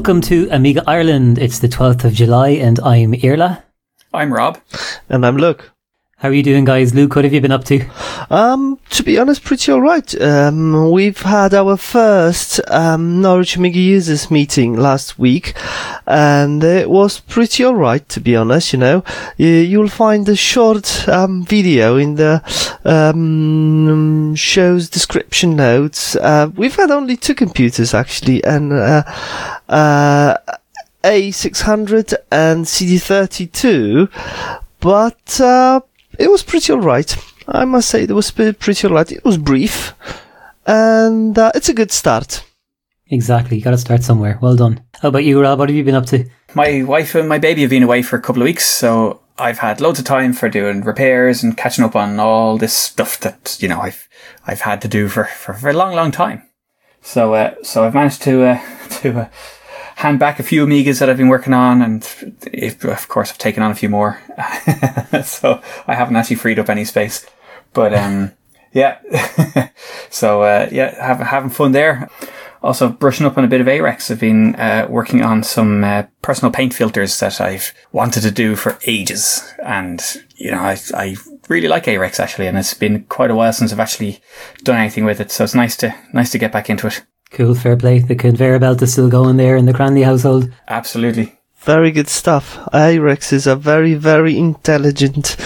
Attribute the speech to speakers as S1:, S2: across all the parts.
S1: Welcome to Amiga Ireland. It's the 12th of July and I'm Irla.
S2: I'm Rob.
S3: And I'm Luke.
S1: How are you doing, guys? Luke, what have you been up to?
S3: Um, to be honest, pretty alright. Um, we've had our first, um, Norwich Amiga users meeting last week, and it was pretty alright, to be honest, you know. You, will find a short, um, video in the, um, show's description notes. Uh, we've had only two computers, actually, and, uh, uh, A600 and CD32, but, uh, it was pretty alright. I must say it was pretty alright. It was brief, and uh, it's a good start.
S1: Exactly, you got to start somewhere. Well done. How about you, Rob? What have you been up to?
S2: My wife and my baby have been away for a couple of weeks, so I've had loads of time for doing repairs and catching up on all this stuff that you know I've I've had to do for for, for a long, long time. So uh, so I've managed to uh, to uh, hand back a few Amigas that I've been working on, and of course I've taken on a few more. so I haven't actually freed up any space, but um, yeah. so uh, yeah, have, having fun there. Also brushing up on a bit of ARexx. I've been uh, working on some uh, personal paint filters that I've wanted to do for ages, and you know I I really like ARexx actually, and it's been quite a while since I've actually done anything with it. So it's nice to nice to get back into it.
S1: Cool, fair play. The conveyor belt is still going there in the Cranley household.
S2: Absolutely.
S3: Very good stuff. ARexx is a very, very intelligent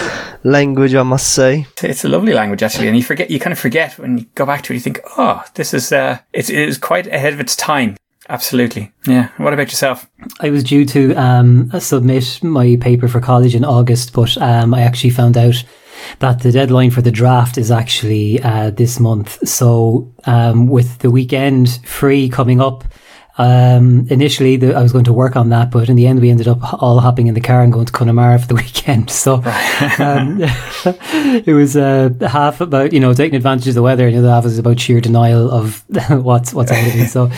S3: language, I must say.
S2: It's a lovely language, actually, and you forget, you kind of forget when you go back to it. You think, oh, this is, uh, it's, it is quite ahead of its time. Absolutely. Yeah. What about yourself?
S1: I was due to um, submit my paper for college in August, but um, I actually found out that the deadline for the draft is actually uh, this month. So um, with the weekend free coming up, um, initially the, I was going to work on that, but in the end we ended up all hopping in the car and going to Connemara for the weekend. So um, it was uh, half about you know taking advantage of the weather, and the other half was about sheer denial of what's what's happening. So uh,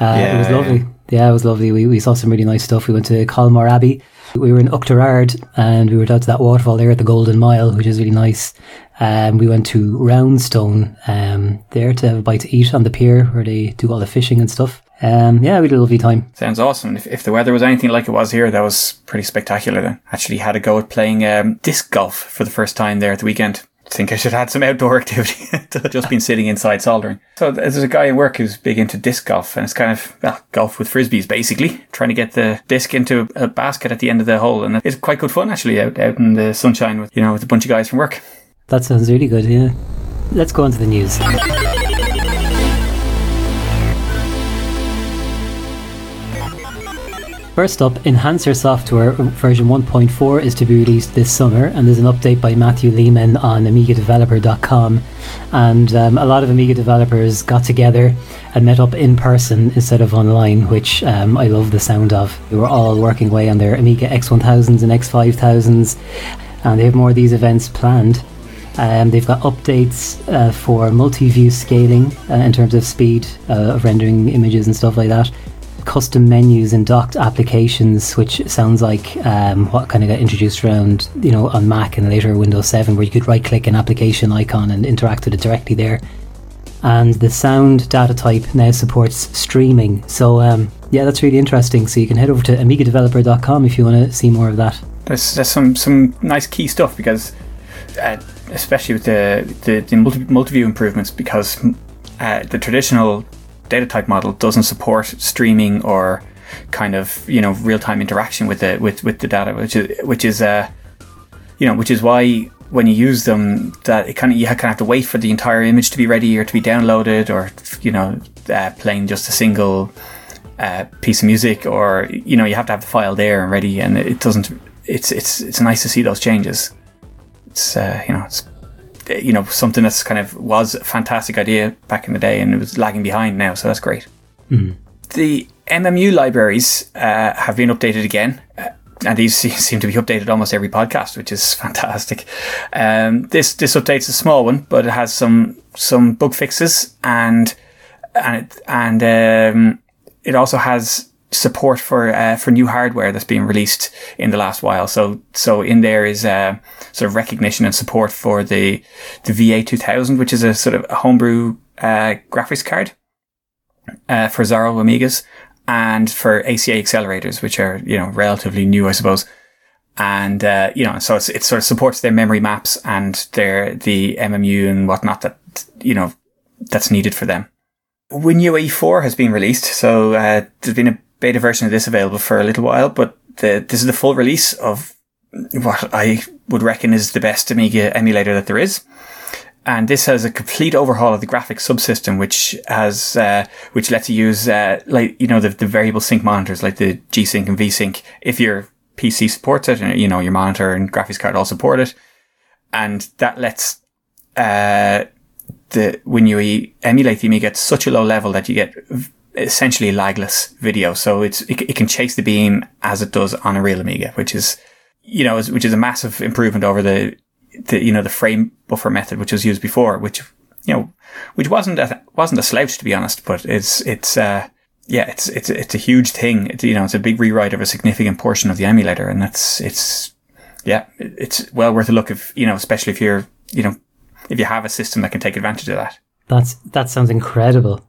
S1: yeah, it was lovely. Yeah. yeah. it was lovely. We we saw some really nice stuff. We went to Kylemore Abbey we were in Oughterard and we were down to that waterfall there at the Golden Mile, which is really nice. Um, we went to Roundstone um, there to have a bite to eat on the pier where they do all the fishing and stuff. Um, yeah, we had a lovely time.
S2: Sounds awesome. If, if the weather was anything like it was here, that was pretty spectacular then. Actually had a go at playing um, disc golf for the first time there at the weekend think I should have had some outdoor activity. just been sitting inside soldering. So there's a guy at work who's big into disc golf, and it's kind of well, golf with frisbees, basically trying to get the disc into a basket at the end of the hole, and it's quite good fun actually out out in the sunshine with you know with a bunch of guys from work.
S1: That sounds really good. Yeah. Let's go on to the news. First up, Enhancer software version 1.4 is to be released this summer, and there's an update by Matthew Lehman on AmigaDeveloper.com. And um, a lot of Amiga developers got together and met up in person instead of online, which um, I love the sound of. They were all working away on their Amiga X1000s and X5000s, and they have more of these events planned. Um, they've got updates uh, for multi-view scaling uh, in terms of speed uh, of rendering images and stuff like that custom menus and docked applications, which sounds like um, what kind of got introduced around, you know, on Mac and later Windows 7, where you could right click an application icon and interact with it directly there. And the sound data type now supports streaming. So, um, yeah, that's really interesting. So you can head over to amigadeveloper.com if you want to see more of that.
S2: There's, there's some, some nice key stuff because, uh, especially with the, the, the multi, view improvements, because uh, the traditional data type model doesn't support streaming or kind of you know real time interaction with the with with the data, which is which is uh you know which is why when you use them that it kind of you kind of have to wait for the entire image to be ready or to be downloaded or you know uh, playing just a single uh, piece of music or you know you have to have the file there and ready and it doesn't it's it's it's nice to see those changes. It's uh, you know it's you know something that's kind of was a fantastic idea back in the day and it was lagging behind now so that's great mm-hmm. the mmu libraries uh, have been updated again uh, and these seem to be updated almost every podcast which is fantastic um, this this update's a small one but it has some some bug fixes and and it, and um, it also has support for uh, for new hardware that's being released in the last while. So so in there is uh, sort of recognition and support for the the VA2000, which is a sort of homebrew uh, graphics card uh, for Zorro Amigas, and for ACA accelerators, which are, you know, relatively new, I suppose. And, uh, you know, so it's it sort of supports their memory maps and their, the MMU and whatnot that, you know, that's needed for them. WinUAE 4 has been released. So, uh, there's been a beta version of this available for a little while, but the, this is the full release of what I would reckon is the best Amiga emulator that there is. And this has a complete overhaul of the graphics subsystem, which has uh, which lets you use uh, like you know the, the variable sync monitors like the G Sync and V Sync if your PC supports it, and you know your monitor and graphics card all support it, and that lets uh, the when you emulate the Amiga at such a low level that you get essentially lagless video. So it's it, it can chase the beam as it does on a real Amiga, which is you know which is a massive improvement over the the you know the frame buffer method which was used before, which you know which wasn't a, wasn't a slouch to be honest, but it's it's uh, yeah it's it's it's a huge thing. It's, you know it's a big rewrite of a significant portion of the emulator, and that's it's yeah it's well worth a look if you know especially if you're you know if you have a system that can take advantage of that.
S1: That's that sounds incredible.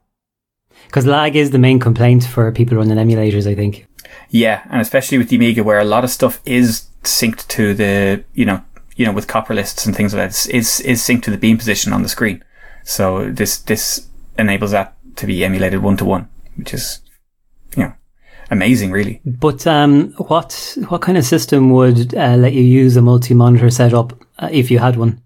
S1: Because lag is the main complaint for people running emulators, I think.
S2: Yeah, and especially with the Amiga, where a lot of stuff is synced to the you know you know, with copper lists and things like that, is is synced to the beam position on the screen. So this this enables that to be emulated one to one, which is you know amazing, really.
S1: But um, what what kind of system would uh, let you use a multi monitor setup uh, if you had one?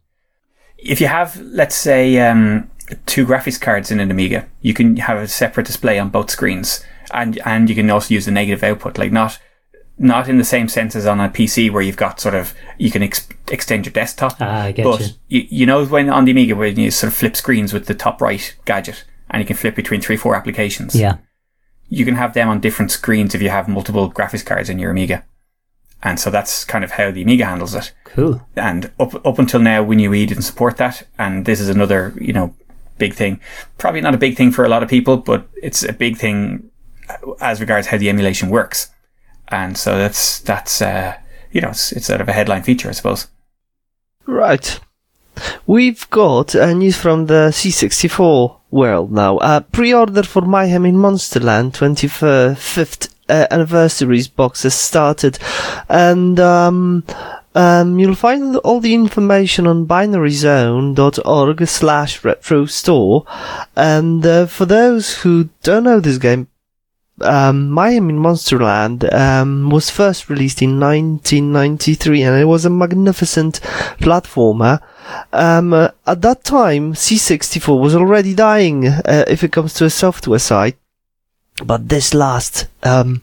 S2: If you have, let's say, um, two graphics cards in an Amiga, you can have a separate display on both screens, and and you can also use the negative output, like not not in the same sense as on a PC where you've got sort of you can ex- extend your desktop.
S1: Ah, I get
S2: but
S1: you.
S2: you. you. know when on the Amiga when you sort of flip screens with the top right gadget and you can flip between three four applications.
S1: Yeah.
S2: You can have them on different screens if you have multiple graphics cards in your Amiga. And so that's kind of how the Amiga handles it.
S1: Cool.
S2: And up up until now WinUAE didn't support that and this is another, you know, big thing. Probably not a big thing for a lot of people, but it's a big thing as regards how the emulation works and so that's that's uh, you know it's, it's sort of a headline feature, I suppose.
S3: Right. We've got uh, news from the C64 world now. Uh, pre-order for Mayhem in Monsterland 25th uh, anniversaries box has started, and um, um, you'll find all the information on binaryzone.org slash retro store. And uh, for those who don't know this game, um, in Monsterland um, was first released in 1993 and it was a magnificent platformer. Um, uh, at that time, C64 was already dying uh, if it comes to a software side. But this last um,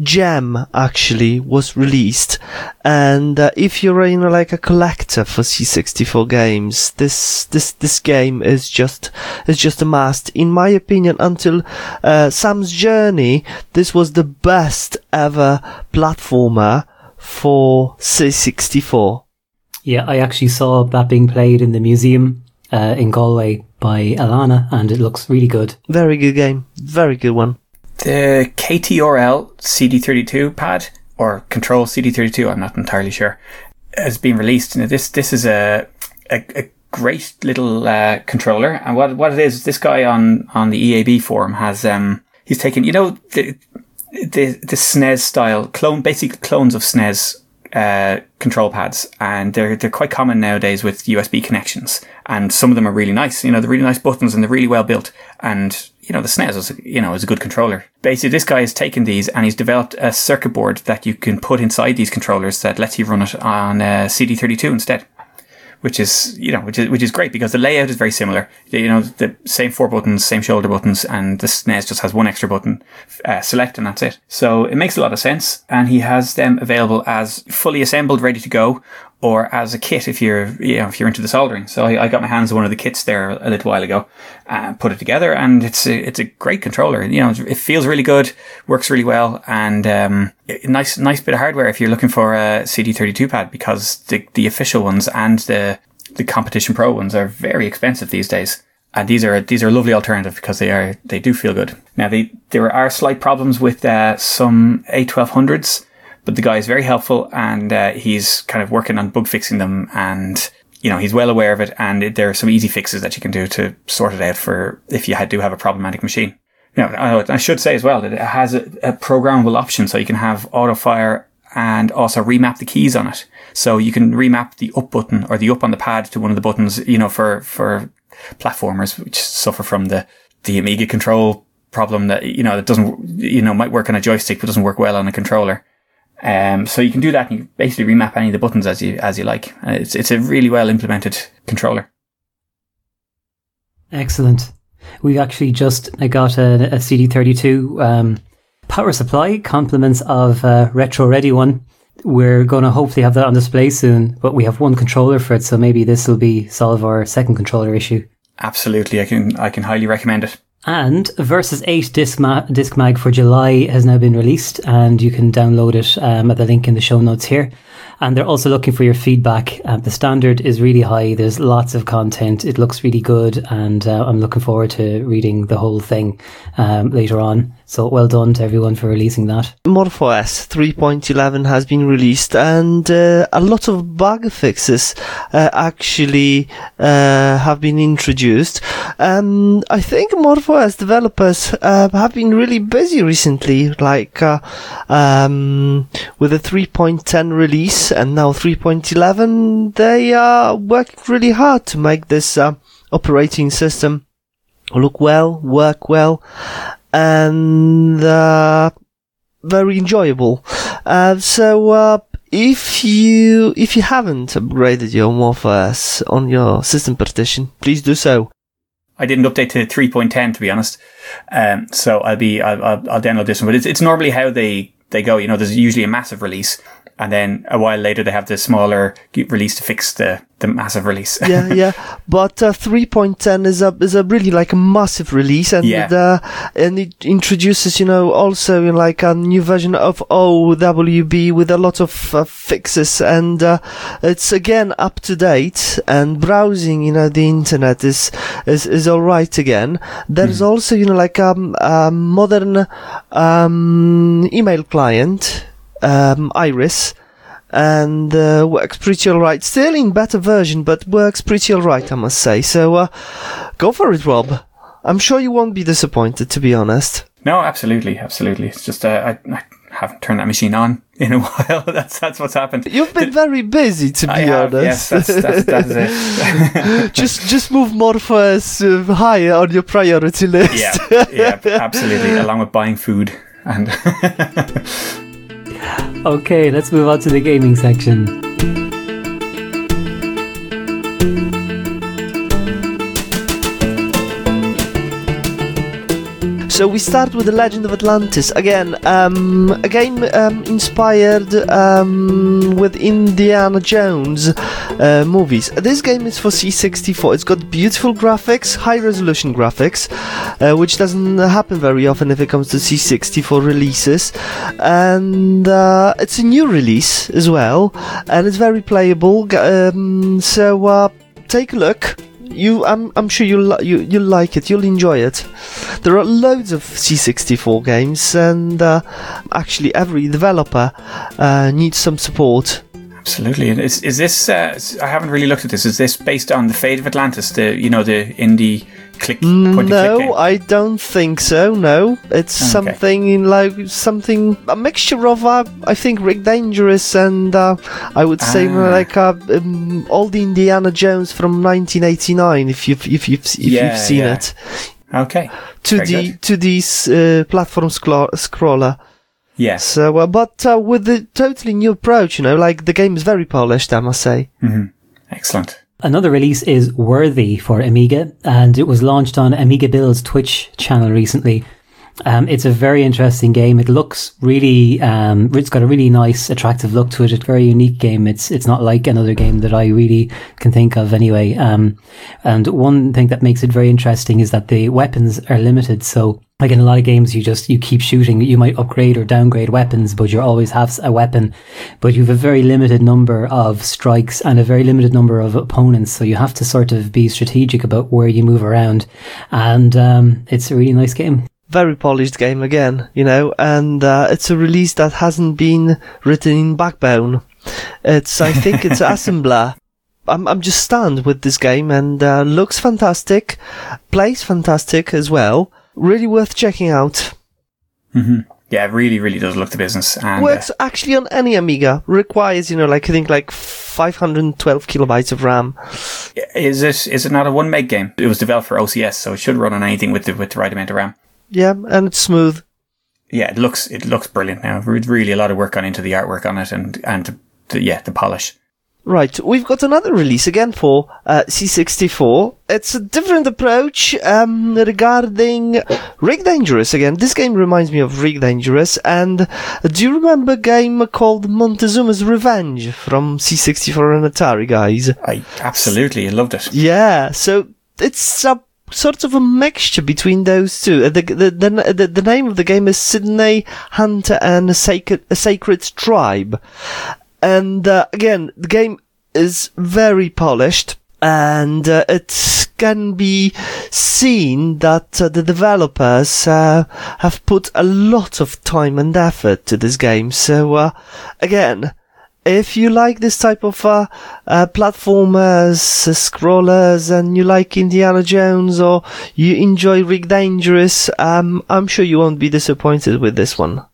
S3: gem actually was released, and uh, if you're in like a collector for C64 games, this this this game is just is just a must. In my opinion, until uh, Sam's Journey, this was the best ever platformer for C64.
S1: Yeah, I actually saw that being played in the museum uh, in Galway by Alana, and it looks really good.
S3: Very good game. Very good one
S2: the KTRL CD32 pad or Control CD32, I'm not entirely sure, has been released. Now this this is a a, a great little uh, controller, and what what it is, this guy on on the EAB forum has um he's taken you know the the the SNES style clone basic clones of SNES uh, control pads, and they're they're quite common nowadays with USB connections, and some of them are really nice. You know, they're really nice buttons and they're really well built, and you know, the SNES is, you know, is a good controller. Basically, this guy has taken these and he's developed a circuit board that you can put inside these controllers that lets you run it on uh, CD32 instead which is you know which is which is great because the layout is very similar. You know the same four buttons, same shoulder buttons, and the SNES just has one extra button, uh, select, and that's it. So it makes a lot of sense, and he has them available as fully assembled, ready to go, or as a kit if you're you know if you're into the soldering. So I, I got my hands on one of the kits there a little while ago, and put it together, and it's a, it's a great controller. You know, it feels really good, works really well, and um, nice nice bit of hardware if you're looking for a CD32 pad because the the official ones and the the competition pro ones are very expensive these days. And these are these are a lovely alternative because they are they do feel good. Now they, there are slight problems with uh, some A1200s but the guy is very helpful and uh, he's kind of working on bug fixing them and you know, he's well aware of it and there are some easy fixes that you can do to sort it out for if you do have a problematic machine. you know, I, I should say as well that it has a, a programmable option, so you can have auto fire and also remap the keys on it. So you can remap the up button or the up on the pad to one of the buttons, you know, for, for platformers which suffer from the, the Amiga control problem that, you know, that doesn't, you know, might work on a joystick, but doesn't work well on a controller. Um, so you can do that and you basically remap any of the buttons as you, as you like. Uh, it's, it's a really well implemented controller.
S1: Excellent. We've actually just got a, a CD32 um, power supply, compliments of uh, Retro Ready one. We're going to hopefully have that on display soon, but we have one controller for it, so maybe this will be solve our second controller issue.
S2: Absolutely, I can I can highly recommend it.
S1: And Versus 8 Disc, Ma- Disc Mag for July has now been released, and you can download it um, at the link in the show notes here and they're also looking for your feedback. Uh, the standard is really high. There's lots of content. It looks really good, and uh, I'm looking forward to reading the whole thing um, later on. So well done to everyone for releasing that.
S3: MorphOS 3.11 has been released, and uh, a lot of bug fixes uh, actually uh, have been introduced. And I think MorphOS developers uh, have been really busy recently, like uh, um, with the 3.10 release and now 3.11. They are working really hard to make this uh, operating system look well, work well, and uh, very enjoyable. Uh, so uh, if you if you haven't upgraded your MorphOS on your system partition, please do so.
S2: I didn't update to 3.10 to be honest, um, so I'll be I'll, I'll, I'll download this one. But it's it's normally how they they go. You know, there's usually a massive release, and then a while later they have the smaller release to fix the, the massive release.
S3: yeah, yeah. But uh, 3.10 is a is a really like a massive release, and
S2: Yeah.
S3: uh, and it introduces you know also you know, like a new version of OWB with a lot of uh, fixes, and uh, it's again up to date. And browsing you know the internet is is is all right again. There's also you know like um, a modern um, email client um, Iris, and uh, works pretty alright. Still in beta version, but works pretty alright, I must say. So uh, go for it, Rob. I'm sure you won't be disappointed, to be honest.
S2: No, absolutely, absolutely. It's just uh, I, I haven't turned that machine on in a while. that's that's what's happened.
S3: You've been very busy, to be
S2: I have, yes,
S3: honest.
S2: that's, that's, that's it.
S3: just just move MorphOS uh, higher on your priority list.
S2: yeah, yeah, absolutely. Along with buying food and
S1: Okay, let's move on to the gaming section.
S3: So we start with the Legend of Atlantis again. Um, a game um, inspired um, with Indiana Jones uh, movies. This game is for C64. It's got beautiful graphics, high resolution graphics, uh, which doesn't happen very often if it comes to C64 releases. And uh, it's a new release as well, and it's very playable. Um, so uh, take a look you I'm I'm sure you'll li- you you'll like it. You'll enjoy it. There are loads of C64 games, and uh, actually every developer uh, needs some support.
S2: Absolutely. And Is is this? Uh, I haven't really looked at this. Is this based on the Fate of Atlantis? The you know the indie click point
S3: No? I don't think so. No, it's
S2: Okay.
S3: something in like something a mixture of uh, I think Rick Dangerous and uh, I would say
S2: Ah.
S3: like uh, um, the Indiana Jones from 1989. If you've if you've if
S2: Yeah,
S3: you've seen
S2: yeah.
S3: it.
S2: Okay.
S3: To
S2: Very
S3: the
S2: good.
S3: to this uh, platform scro- scroller.
S2: Yes.
S3: So, uh, but uh, with the totally new approach, you know, like the game is very polished, I must say.
S2: Excellent.
S1: Another release is Worthy for Amiga, and it was launched on AmigaBill's Twitch channel recently. Um, it's a very interesting game. It looks really, um, it's got a really nice, attractive look to it. It's a very unique game. It's it's not like another game that I really can think of anyway. Um, and one thing that makes it very interesting is that the weapons are limited. So, like in a lot of games, you just you keep shooting. You might upgrade or downgrade weapons, but you always have a weapon. But you have a very limited number of strikes and a very limited number of opponents. So you have to sort of be strategic about where you move around. And um, it's a really nice game.
S3: Very polished game again, you know, and uh, it's a release that hasn't been written in Backbone. It's, I think it's Assembler. I'm, I'm just stunned with this game and uh, looks fantastic, plays fantastic as well. really worth checking out.
S2: Mm-hmm. Yeah, it really, really does look the business. And,
S3: Works uh, actually on any Amiga. Requires, you know, like I think like 512 kilobytes of RAM.
S2: Is it is it not a one meg game? It was developed for OCS, so it should run on anything with the with the right amount of RAM.
S3: Yeah, and it's smooth.
S2: Yeah, it looks it looks brilliant now. Really, a lot of work gone into the artwork on it, and and the, yeah, the polish.
S3: Right, we've got another release again for uh, C64. It's a different approach um, regarding Rick Dangerous again. This game reminds me of Rick Dangerous. And do you remember a game called Montezuma's Revenge from C64 and Atari, guys?
S2: I absolutely loved it.
S3: Yeah, so it's a sort of a mixture between those two. Uh, the, the, the, the, name of the game is Sydney Hunter and a Sacred, a Sacred Tribe. And uh, again, the game is very polished and uh, it can be seen that uh, the developers uh, have put a lot of time and effort to this game. So uh, again, if you like this type of uh, uh, platformers, scrollers, and you like Indiana Jones or you enjoy Rick Dangerous, um, I'm sure you won't be disappointed with this one.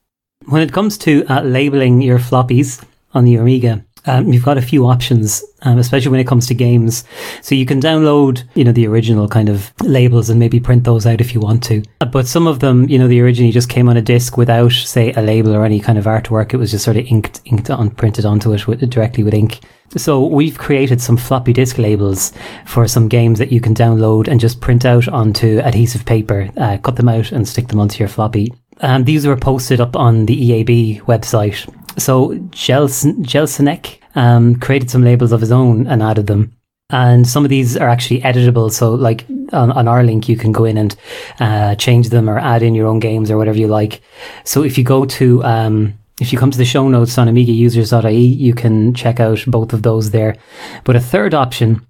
S1: When it comes to labeling your floppies, on the Amiga. Um, you've got a few options, um, especially when it comes to games. So you can download, you know, the original kind of labels and maybe print those out if you want to. Uh, but some of them, you know, the originally just came on a disc without, say, a label or any kind of artwork. It was just sort of inked, inked on, printed onto it with, directly with ink. So we've created some floppy disk labels for some games that you can download and just print out onto adhesive paper, uh, cut them out and stick them onto your floppy. And these were posted up on the EAB website so Jelsenek um, created some labels of his own and added them. And some of these are actually editable. So, like on, on our link, you can go in and uh, change them or add in your own games or whatever you like. So, if you go to um, if you come to the show notes on amigausers.ie, you can check out both of those there. But a third option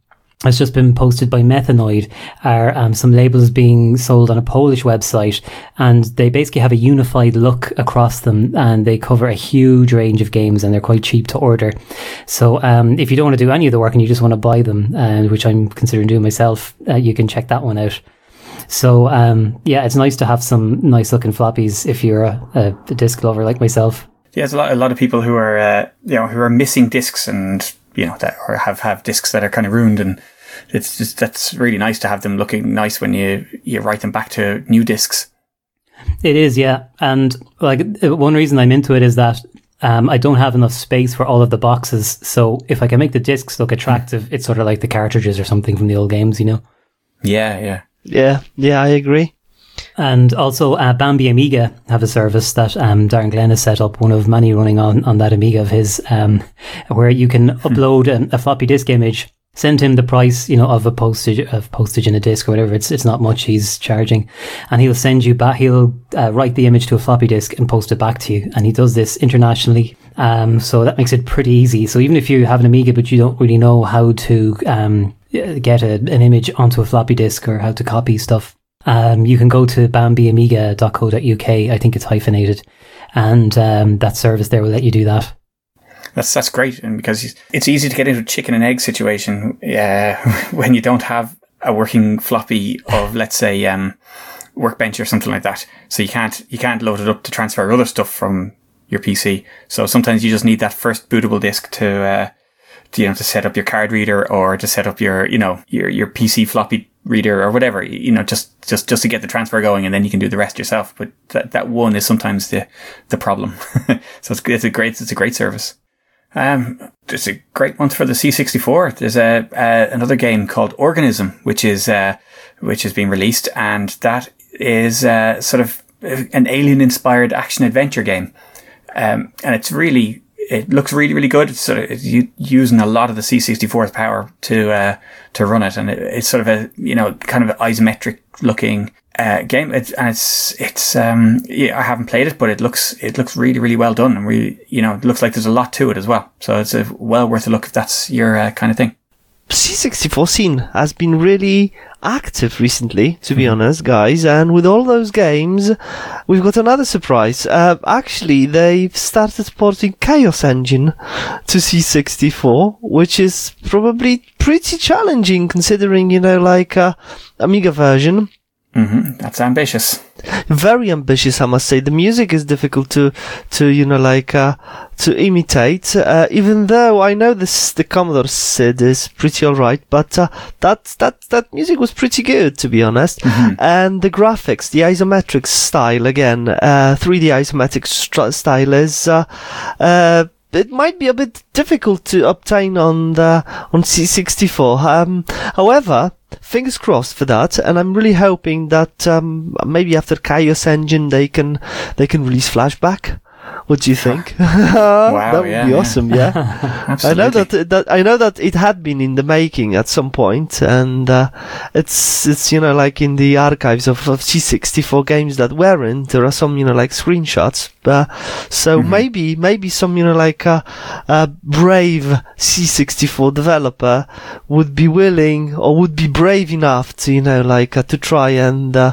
S1: has just been posted by Methanoid are um, some labels being sold on a Polish website and they basically have a unified look across them and they cover a huge range of games and they're quite cheap to order. So um, if you don't want to do any of the work and you just want to buy them, uh, which I'm considering doing myself, uh, you can check that one out. So um, yeah, it's nice to have some nice looking floppies if you're a, a, disc lover like myself.
S2: Yeah, there's a lot, a lot of people who are, uh, you know, who are missing discs and you know that or have have discs that are kind of ruined and it's just that's really nice to have them looking nice when you you write them back to new discs.
S1: It is, yeah, and like one reason I'm into it is that um, I don't have enough space for all of the boxes. So if I can make the discs look attractive, it's sort of like the cartridges or something from the old games, you know.
S2: Yeah, yeah,
S3: yeah, yeah. I agree.
S1: And also, uh, Bambi Amiga have a service that um, Darren Glenn has set up, one of many running on, on that Amiga of his, um, where you can upload a, a floppy disk image send him the price, you know, of a postage of postage in a disc or whatever. It's it's not much he's charging, and he'll send you back. He'll uh, write the image to a floppy disk and post it back to you. And he does this internationally, um, so that makes it pretty easy. So even if you have an Amiga but you don't really know how to um, get a, an image onto a floppy disk or how to copy stuff, um, you can go to bambiamiga.co.uk. I think it's hyphenated, and um, that service there will let you do that.
S2: That's that's great, and because it's easy to get into a chicken and egg situation uh, when you don't have a working floppy of, let's say, um, Workbench or something like that. So you can't you can't load it up to transfer other stuff from your PC. So sometimes you just need that first bootable disk to, uh, to, you know, to set up your card reader or to set up your, you know, your, your PC floppy reader or whatever, you know, just, just, just to get the transfer going and then you can do the rest yourself. But that, that one is sometimes the, the problem. so it's, it's a great, it's a great service. Um, there's a great one for the C64. There's a, another game called Organism, which is, uh, which has been released and that is, uh, sort of an alien inspired action adventure game. Um, and it's really, it looks really, really good. It's sort of it's using a lot of the C64's power to, uh, to run it. And it, it's sort of a, you know, kind of isometric looking, uh, game. It's and it's it's um yeah I haven't played it, but it looks it looks really really well done, and we you know it looks like there's a lot to it as well. So it's a well worth a look if that's your uh, kind of thing.
S3: C64 scene has been really active recently, to be mm-hmm. honest, guys. And with all those games, we've got another surprise. Uh, actually, they've started porting Chaos Engine to C64, which is probably pretty challenging considering, you know, like, uh, Amiga version
S2: Mm-hmm. That's ambitious.
S3: Very ambitious, I must say. The music is difficult to, to you know, like uh, to imitate. Uh, even though I know this, the Commodore SID is pretty alright, but uh, that that that music was pretty good, to be honest.
S2: Mm-hmm.
S3: And the graphics, the isometric style again, uh, 3D isometric str- style is. It might be a bit difficult to obtain on the on C64. Um, however, fingers crossed for that, and I'm really hoping that um, maybe after Chaos Engine they can they can release Flashback. What do you think? that would
S2: yeah,
S3: be awesome. Yeah, I
S2: Absolutely.
S3: know that that I know that it had been in the making at some point, and uh, it's it's you know like in the archives of, of C64 games that weren't. There are some you know like screenshots. Uh, so
S2: Mhm.
S3: maybe maybe some you know like a, a brave C64 developer would be willing or would be brave enough to you know like uh, to try and uh,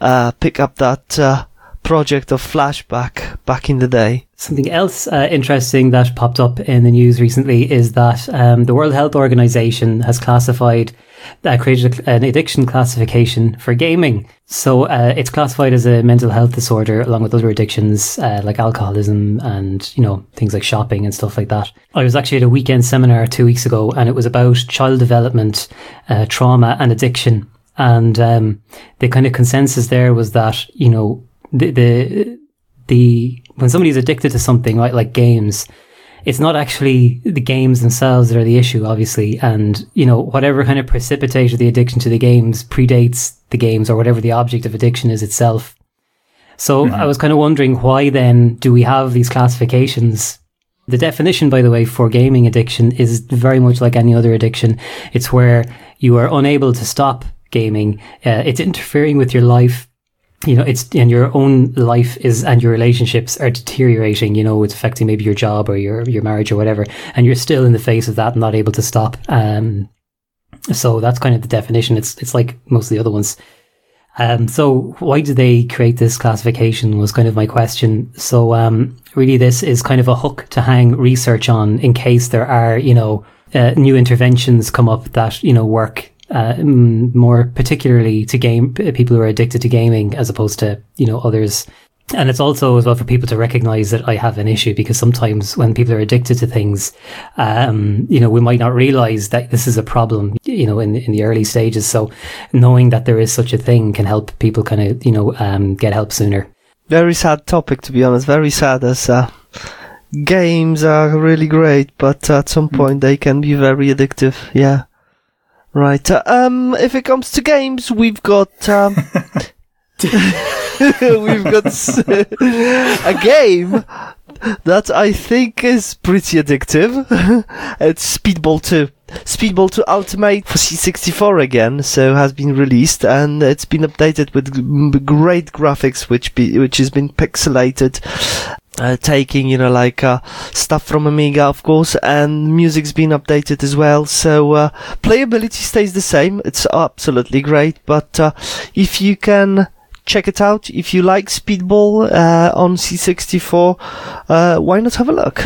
S3: uh, pick up that uh, project of Flashback back in the day.
S1: Something else uh, interesting that popped up in the news recently is that um, the World Health Organization has classified, uh, created an addiction classification for gaming. So uh, it's classified as a mental health disorder along with other addictions uh, like alcoholism and you know things like shopping and stuff like that. I was actually at a weekend seminar two weeks ago, and it was about child development, uh, trauma, and addiction. And um, the kind of consensus there was that you know the the the when somebody's addicted to something right like games it's not actually the games themselves that are the issue obviously. And you know whatever kind of precipitated the addiction to the games predates the games or whatever the object of addiction is itself. So i was kind of wondering why then do we have these classifications? The definition by the way for gaming addiction is very much like any other addiction. It's where you are unable to stop gaming. Uh, it's interfering with your life you know, it's and your own life is and your relationships are deteriorating. You know, it's affecting maybe your job or your your marriage or whatever, and you're still in the face of that, and not able to stop. Um, so that's kind of the definition. It's it's like most of the other ones. Um, so why did they create this classification was kind of my question. So um, really, this is kind of a hook to hang research on in case there are you know uh, new interventions come up that you know work uh, mm, more particularly to game people who are addicted to gaming as opposed to you know others. And it's also as well for people to recognize that I have an issue because sometimes when people are addicted to things, um, you know, we might not realize that this is a problem, you know, in, in the early stages. So knowing that there is such a thing can help people kind of, you know, um, get help sooner.
S3: Very sad topic, to be honest. Very sad as uh, games are really great, but at some point they can be very addictive. Yeah. Right. Uh, um, if it comes to games, we've got um, we've got s- a game that I think is pretty addictive. it's Speedball 2. Speedball 2 Ultimate for C64 again, so has been released and it's been updated with g- great graphics, which be, which has been pixelated. Uh, taking, you know, like, uh, stuff from Amiga, of course, and music's been updated as well, so, uh, playability stays the same, it's absolutely great, but, uh, if you can check it out, if you like Speedball, uh, on C64, uh, why not have a look?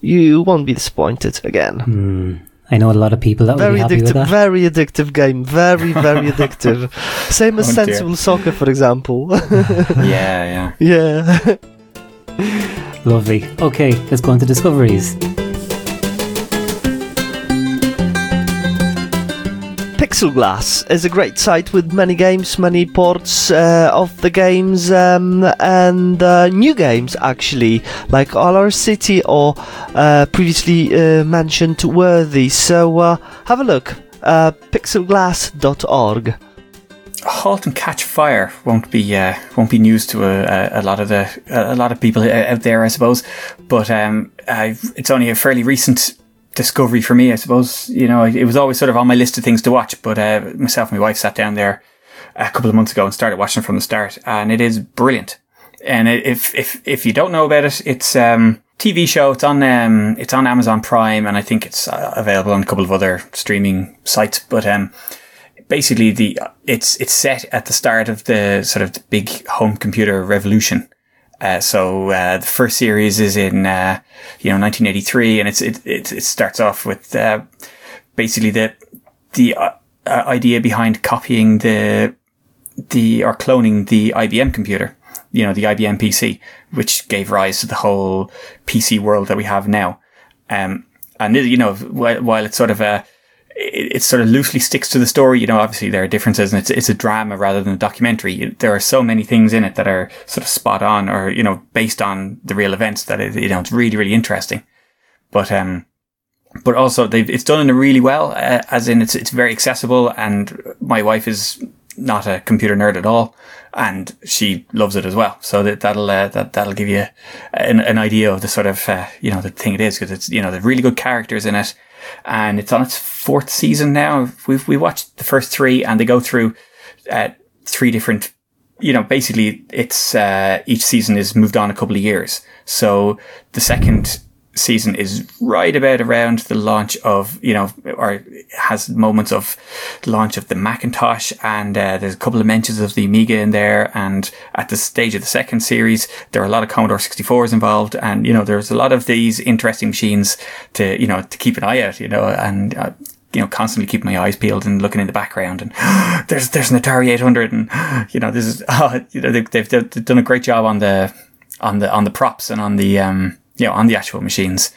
S3: You won't be disappointed again.
S1: Hmm. I know a lot of people that would
S3: Very
S1: be happy with
S3: addictive,
S1: that.
S3: very addictive game. Very, very addictive. Same as
S2: Oh, dear.
S3: Sensible Soccer, for example.
S2: yeah, yeah.
S3: yeah.
S1: Lovely. Okay, let's go on to discoveries.
S3: Pixel Glass is a great site with many games, many ports uh, of the games, um, and uh, new games actually, like All Our City or uh, previously uh, mentioned Worthy. So uh, have a look. Uh, pixelglass.org.
S2: Halt and Catch Fire won't be uh, won't be news to a, a, lot of the a lot of people out there, I suppose. But um, it's only a fairly recent discovery for me, I suppose. You know, it was always sort of on my list of things to watch. But uh, myself and my wife sat down there a couple of months ago and started watching from the start, and it is brilliant. And if if if you don't know about it, it's um TV show. It's on um it's on Amazon Prime, and I think it's uh, available on a couple of other streaming sites. But um basically the it's it's set at the start of the sort of the big home computer revolution. Uh, so uh, the first series is in uh, you know 1983, and it's it it, it starts off with uh, basically the the uh, uh, idea behind copying the the or cloning the IBM computer, you know, the IBM PC, which gave rise to the whole PC world that we have now. Um, and you know, while, while it's sort of a it, it, sort of loosely sticks to the story. You know, obviously there are differences and it's, it's a drama rather than a documentary. There are so many things in it that are sort of spot on or, you know, based on the real events that it, you know, it's really, really interesting. But, um, but also they've, it's done in a really well, uh, as in it's, it's very accessible and my wife is not a computer nerd at all and she loves it as well. So that, that'll, uh, that, that'll give you an, an idea of the sort of, uh, you know, the thing it is because it's, you know, the really good characters in it and it's on its fourth season now. We've, we watched the first three and they go through, uh, three different, you know, basically it's, uh, each season is moved on a couple of years. So the second season is right about around the launch of, you know, or has moments of launch of the Macintosh and uh, there's a couple of mentions of the Amiga in there. And at the stage of the second series, there are a lot of Commodore 64s involved. And, you know, there's a lot of these interesting machines to, you know, to keep an eye out, you know, and, uh, you know, constantly keep my eyes peeled and looking in the background and there's, there's an Atari 800 and, you know, this is, oh, you know, they've, they've, they've done a great job on the, on the, on the props and on the, um, you know, on the actual machines.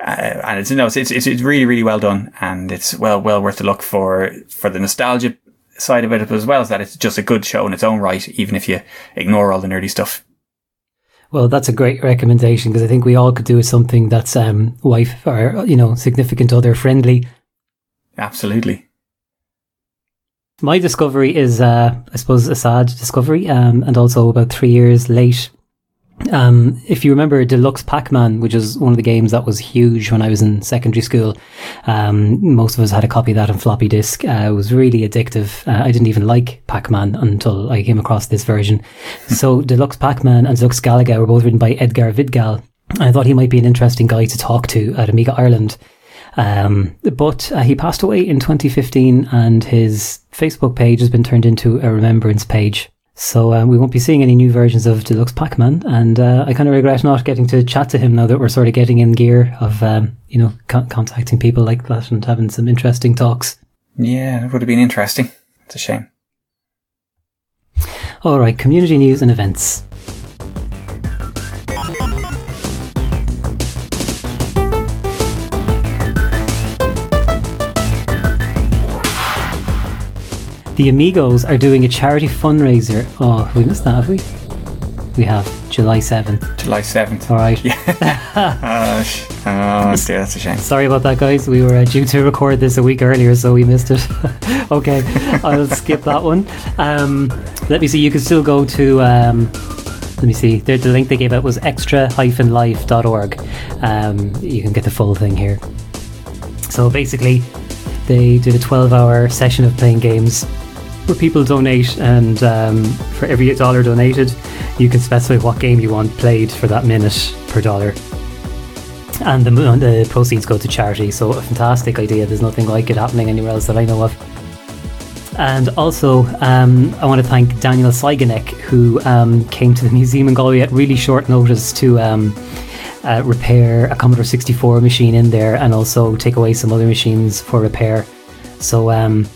S2: Uh, and it's, you know, it's, it's, it's really, really well done and it's well, well worth a look for, for the nostalgia side of it, as well as that it's just a good show in its own right, even if you ignore all the nerdy stuff.
S1: Well, that's a great recommendation because I think we all could do with something that's um, wife or you know significant other friendly.
S2: Absolutely.
S1: My discovery is, uh, I suppose, a sad discovery, um, and also about three years late um, if you remember Deluxe Pac-Man, which is one of the games that was huge when I was in secondary school, um, most of us had a copy of that on floppy disk. Uh, it was really addictive. Uh, I didn't even like Pac-Man until I came across this version. so Deluxe Pac-Man and Deluxe Galaga were both written by Edgar Vigdal. I thought he might be an interesting guy to talk to at Amiga Ireland. Um, but uh, he passed away in 2015 and his Facebook page has been turned into a remembrance page. So um, we won't be seeing any new versions of Deluxe Pac-Man, and uh, I kind of regret not getting to chat to him now that we're sort of getting in gear of um, you know con- contacting people like that and having some interesting talks.
S2: Yeah, it would have been interesting. It's a shame.
S1: All right, community news and events. The Amigos are doing a charity fundraiser. Oh, we missed that, have we? We have July 7th.
S2: July 7th.
S1: All right.
S2: Yeah. oh, oh, dear, that's a shame.
S1: Sorry about that, guys. We were uh, due to record this a week earlier, so we missed it. okay, I'll skip that one. Um, let me see. You can still go to. Um, let me see. The, the link they gave out was extra-life.org. Um, you can get the full thing here. So basically, they did a 12-hour session of playing games where people donate, and um, for every dollar donated, you can specify what game you want played for that minute per dollar. And the, the proceeds go to charity, so a fantastic idea. There's nothing like it happening anywhere else that I know of. And also, um, I want to thank Daniel Seigenek, who um, came to the museum in Galway at really short notice to um, uh, repair a Commodore 64 machine in there and also take away some other machines for repair. So, um,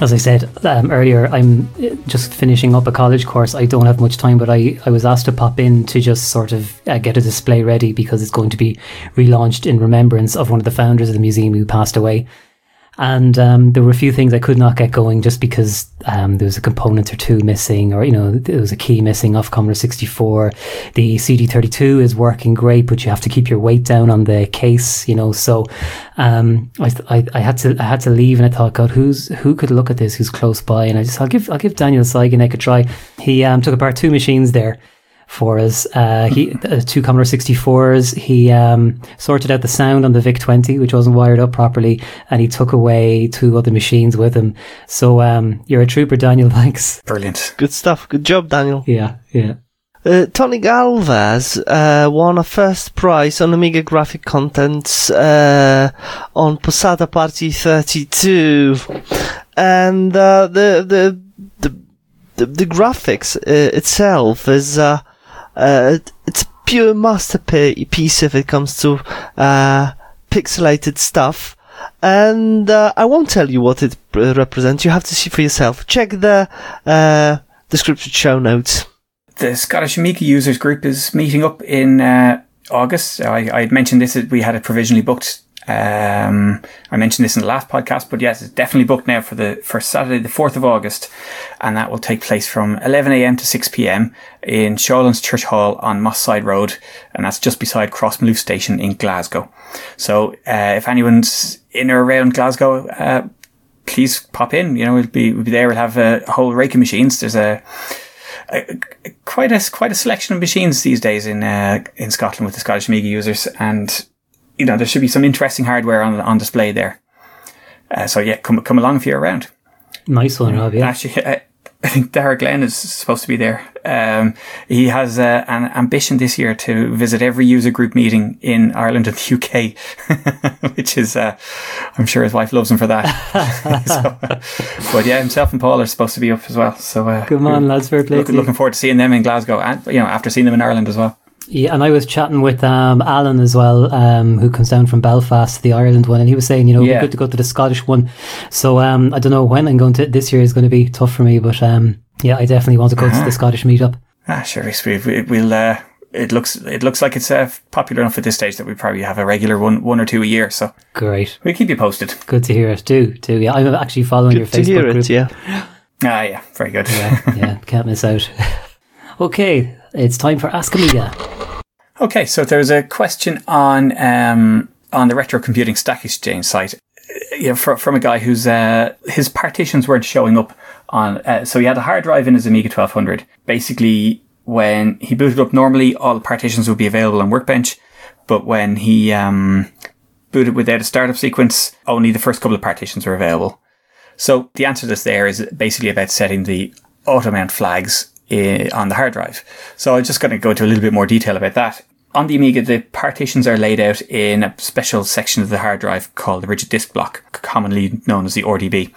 S1: as I said um, earlier, I'm just finishing up a college course. I don't have much time, but I, I was asked to pop in to just sort of uh, get a display ready because it's going to be relaunched in remembrance of one of the founders of the museum who passed away. And um, there were a few things I could not get going just because um, there was a component or two missing, or you know, there was a key missing off Commodore 64. The CD32 is working great, but you have to keep your weight down on the case, you know. So um, I, I, I, had to I had to leave, and I thought, God, who's who could look at this? Who's close by? And I just I'll give I'll give Daniel Seigenek a try. He um, took apart two machines there for us. Uh, he uh, two Commodore 64s. He um, sorted out the sound on the VIC 20, which wasn't wired up properly, and he took away two other machines with him. So um, you're a trooper, Daniel. Thanks.
S2: Brilliant.
S3: Good stuff. Good job, Daniel.
S1: Yeah, yeah.
S3: Uh, Tony Galvez uh, won a first prize on Amiga graphic contents uh, on Posada Party 32, and uh, the, the the the the graphics uh, itself is uh, uh, it's a pure masterpiece if it comes to uh, pixelated stuff. and uh, I won't tell you what it represents. You have to see for yourself. Check the uh, description show notes.
S2: The Scottish Amiga users group is meeting up in uh, August. I, I mentioned this. We had it provisionally booked um, I mentioned this in the last podcast, but yes, it's definitely booked now for the for Saturday, the fourth of August, and that will take place from 11 a.m. to 6 p.m. in Shawlands Church Hall on Moss Side Road, and that's just beside Crossmyloof Station in Glasgow. So, uh, if anyone's in or around Glasgow, uh, please pop in. You know, we'll be we'll be there. We'll have a whole rake of machines. There's a a, quite a quite a selection of machines these days in uh, in Scotland with the Scottish Amiga users, and you know, there should be some interesting hardware on on display there. Uh, so yeah, come come along if you're around.
S1: Nice one, Rob. Yeah.
S2: Actually, I, I think Dara Glenn is supposed to be there. Um, he has uh, an ambition this year to visit every user group meeting in Ireland and the UK, which is, uh, I'm sure his wife loves him for that. so, but yeah, himself and Paul are supposed to be up as well. So uh,
S1: come on, lads, for
S2: looking, looking forward to seeing them in Glasgow, and you know, after seeing them in Ireland as well.
S1: Yeah, and I was chatting with um, Alan as well, um, who comes down from Belfast, the Ireland one, and he was saying, you know, yeah. it'd be good to go to the Scottish one. So um, I don't know when I'm going to. This year is going to be tough for me, but um, yeah, I definitely want to go uh-huh. to the uh-huh. Scottish meetup.
S2: Ah, sure, we, we'll. Uh, it looks it looks like it's uh, popular enough at this stage that we probably have a regular one one or two a year. So
S1: great,
S2: we'll keep you posted.
S1: Good to hear it. Do do yeah. I'm actually following
S3: good
S1: your Facebook
S3: to hear
S1: group.
S3: Yeah.
S2: Ah, yeah, very good.
S1: Yeah, yeah, can't miss out. okay, it's time for Ask Amiga.
S2: Okay, so there's a question on um, on the Retro Computing Stack Exchange site. You know, from, a guy whose uh, his partitions weren't showing up on. Uh, so he had a hard drive in his Amiga 1200. Basically, when he booted up, normally all the partitions would be available on Workbench, but when he um, booted without a startup sequence, only the first couple of partitions were available. So the answer to this there is basically about setting the auto mount flags uh, on the hard drive. So I'm just going to go into a little bit more detail about that. On the Amiga, the partitions are laid out in a special section of the hard drive called the rigid disk block, commonly known as the RDB.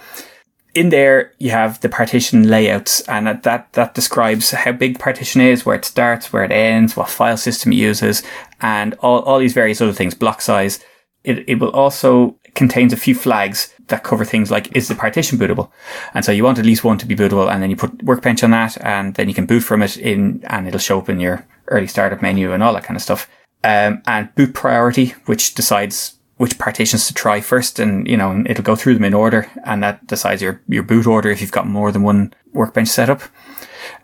S2: In there, you have the partition layouts, and that, that describes how big partition is, where it starts, where it ends, what file system it uses, and all, all these various other things, block size. It, it will also contains a few flags that cover things like is the partition bootable, and so you want at least one to be bootable, and then you put Workbench on that, and then you can boot from it in, and it'll show up in your early startup menu and all that kind of stuff. Um, and boot priority, which decides which partitions to try first, and you know it'll go through them in order, and that decides your your boot order if you've got more than one Workbench setup.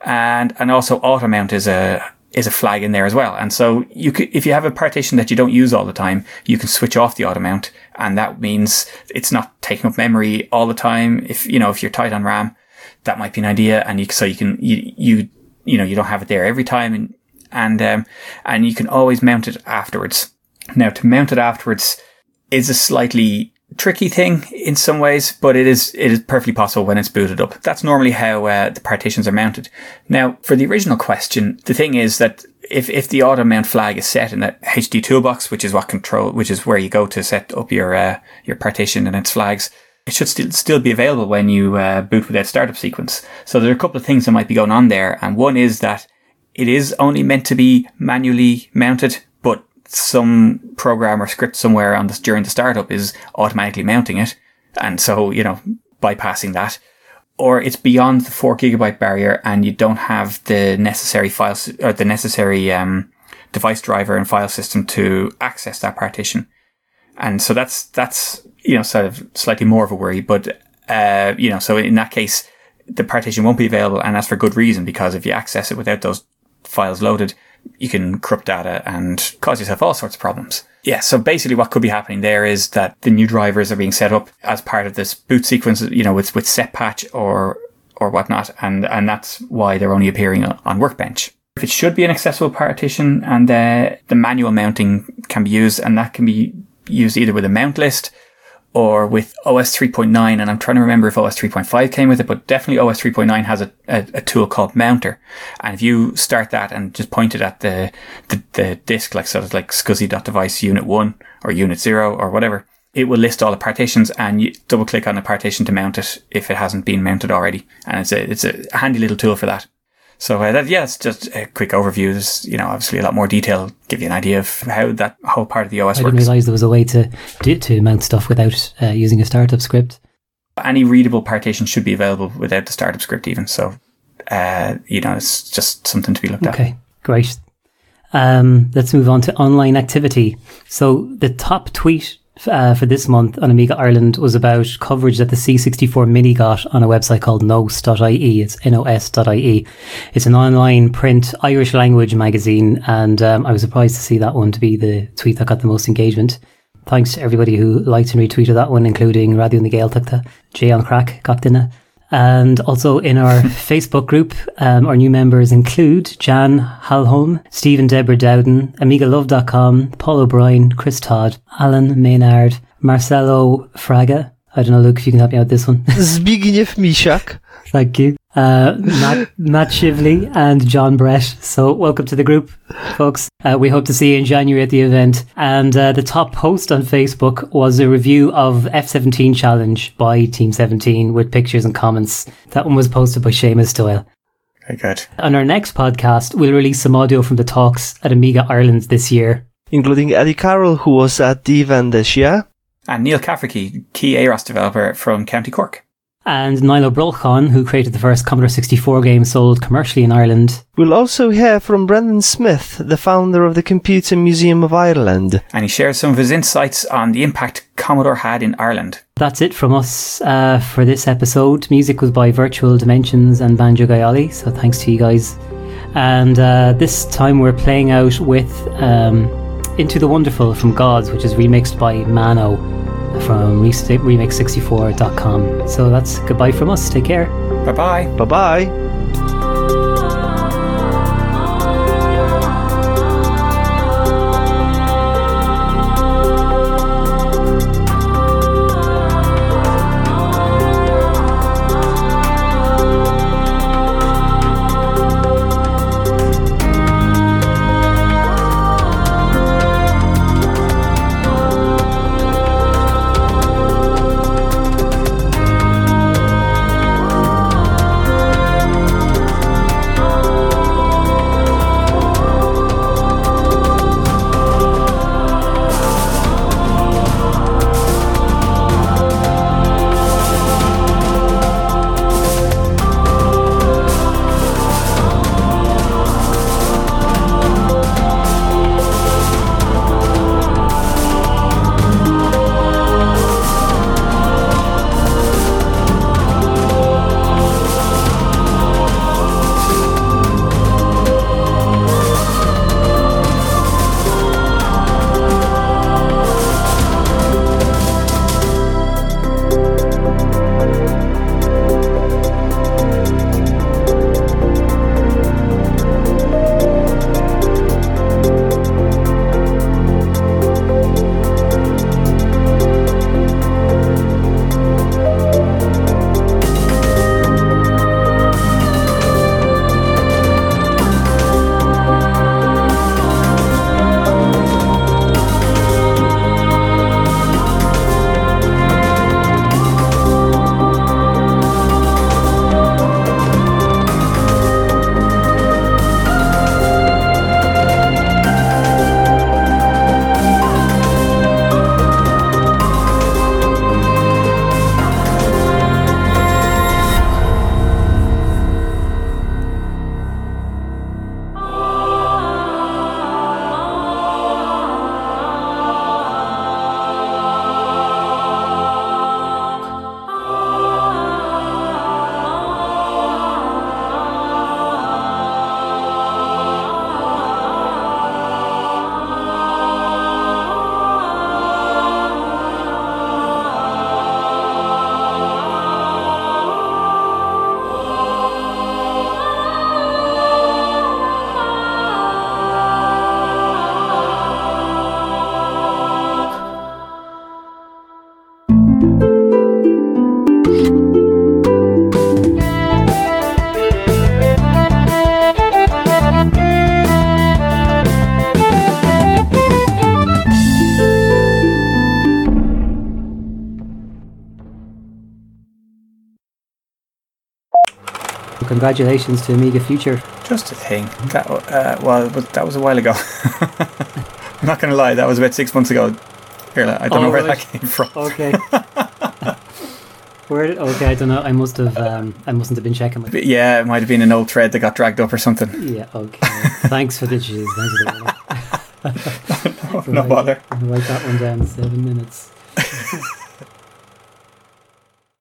S2: And and also auto mount is a is a flag in there as well. And so you could, if you have a partition that you don't use all the time, you can switch off the auto mount and that means it's not taking up memory all the time. If, you know, if you're tight on RAM, that might be an idea. And you, so you can, you, you, you know, you don't have it there every time and, and, um, and you can always mount it afterwards. Now to mount it afterwards is a slightly tricky thing in some ways, but it is it is perfectly possible when it's booted up. That's normally how uh, the partitions are mounted. Now, for the original question, the thing is that if if the auto mount flag is set in that HD toolbox, which is what control, which is where you go to set up your uh, your partition and its flags. It should still still be available when you uh, boot without startup sequence. So there are a couple of things that might be going on there, and one is that it is only meant to be manually mounted, but some program or script somewhere on this during the startup is automatically mounting it. And so, you know, bypassing that. Or it's beyond the four gigabyte barrier and you don't have the necessary files or the necessary, um, device driver and file system to access that partition. And so that's, that's, you know, sort of slightly more of a worry, but, uh, you know, so in that case, the partition won't be available and that's for good reason because if you access it without those files loaded, you can corrupt data and cause yourself all sorts of problems. Yeah, so basically what could be happening there is that the new drivers are being set up as part of this boot sequence, you know, with, with set patch or, or whatnot. And, and that's why they're only appearing on, Workbench. If it should be an accessible partition and the, the manual mounting can be used and that can be used either with a mount list or with OS 3.9, and I'm trying to remember if OS 3.5 came with it, but definitely OS 3.9 has a, a, a, tool called Mounter. And if you start that and just point it at the, the, the disk, like sort of like scsi.device unit one or unit zero or whatever, it will list all the partitions and you double click on the partition to mount it if it hasn't been mounted already. And it's a, it's a handy little tool for that. So uh, that, yeah, it's just a quick overview. There's, you know, obviously a lot more detail, give you an idea of how that whole part of the OS
S1: I
S2: works.
S1: didn't realize there was a way to do, to mount stuff without uh, using a startup script.
S2: Any readable partition should be available without the startup script even. So, uh, you know, it's just something to be looked at.
S1: Okay, great. Um, let's move on to online activity. So the top tweet uh, for this month on Amiga Ireland was about coverage that the C64 Mini got on a website called nos.ie. It's nos.ie. It's an online print Irish language magazine, and um, I was surprised to see that one to be the tweet that got the most engagement. Thanks to everybody who liked and retweeted that one, including Radio na Gaeltachta, Jay on Crack, Gachtina. And also in our Facebook group, um, our new members include Jan Halholm, Stephen Deborah Dowden, AmigaLove.com, Paul O'Brien, Chris Todd, Alan Maynard, Marcelo Fraga. I don't know, Luke, if you can help me out with this one.
S3: Zbigniew Misiak.
S1: Thank you. Uh, Matt, Matt Shively and John Brett. So welcome to the group, folks. Uh, we hope to see you in January at the event. And uh, the top post on Facebook was a review of F17 Challenge by Team 17 with pictures and comments. That one was posted by Seamus Doyle.
S2: Very good.
S1: On our next podcast, we'll release some audio from the talks at Amiga Ireland this year.
S3: Including Eddie Carroll, who was at the event this year.
S2: And Neil Cafferkey, key AROS developer from County Cork.
S1: And Nilo Brolchan, who created the first Commodore 64 game sold commercially in Ireland.
S3: We'll also hear from Brendan Smith, the founder of the Computer Museum of Ireland.
S2: And he shares some of his insights on the impact Commodore had in Ireland.
S1: That's it from us uh, for this episode. Music was by Virtual Dimensions and Banjo Gayali, so thanks to you guys. And uh, this time we're playing out with um, Into the Wonderful from Gods, which is remixed by Mano from remix64.com. So that's goodbye from us. Take care.
S2: Bye bye.
S3: Bye bye.
S1: Congratulations to Amiga Future.
S2: Just a thing. That uh, well, that was a while ago. I'm not going to lie. That was about six months ago. Here, I don't
S1: Oh,
S2: know where
S1: right.
S2: that came from.
S1: Okay. Where? Okay, I don't know. I must have. Um, I mustn't have been checking. My,
S2: yeah, it might have been an old thread that got dragged up or something.
S1: yeah. Okay. Thanks for the cheese. Thanks for the.
S2: no bother.
S1: I'll write that one down. Seven minutes.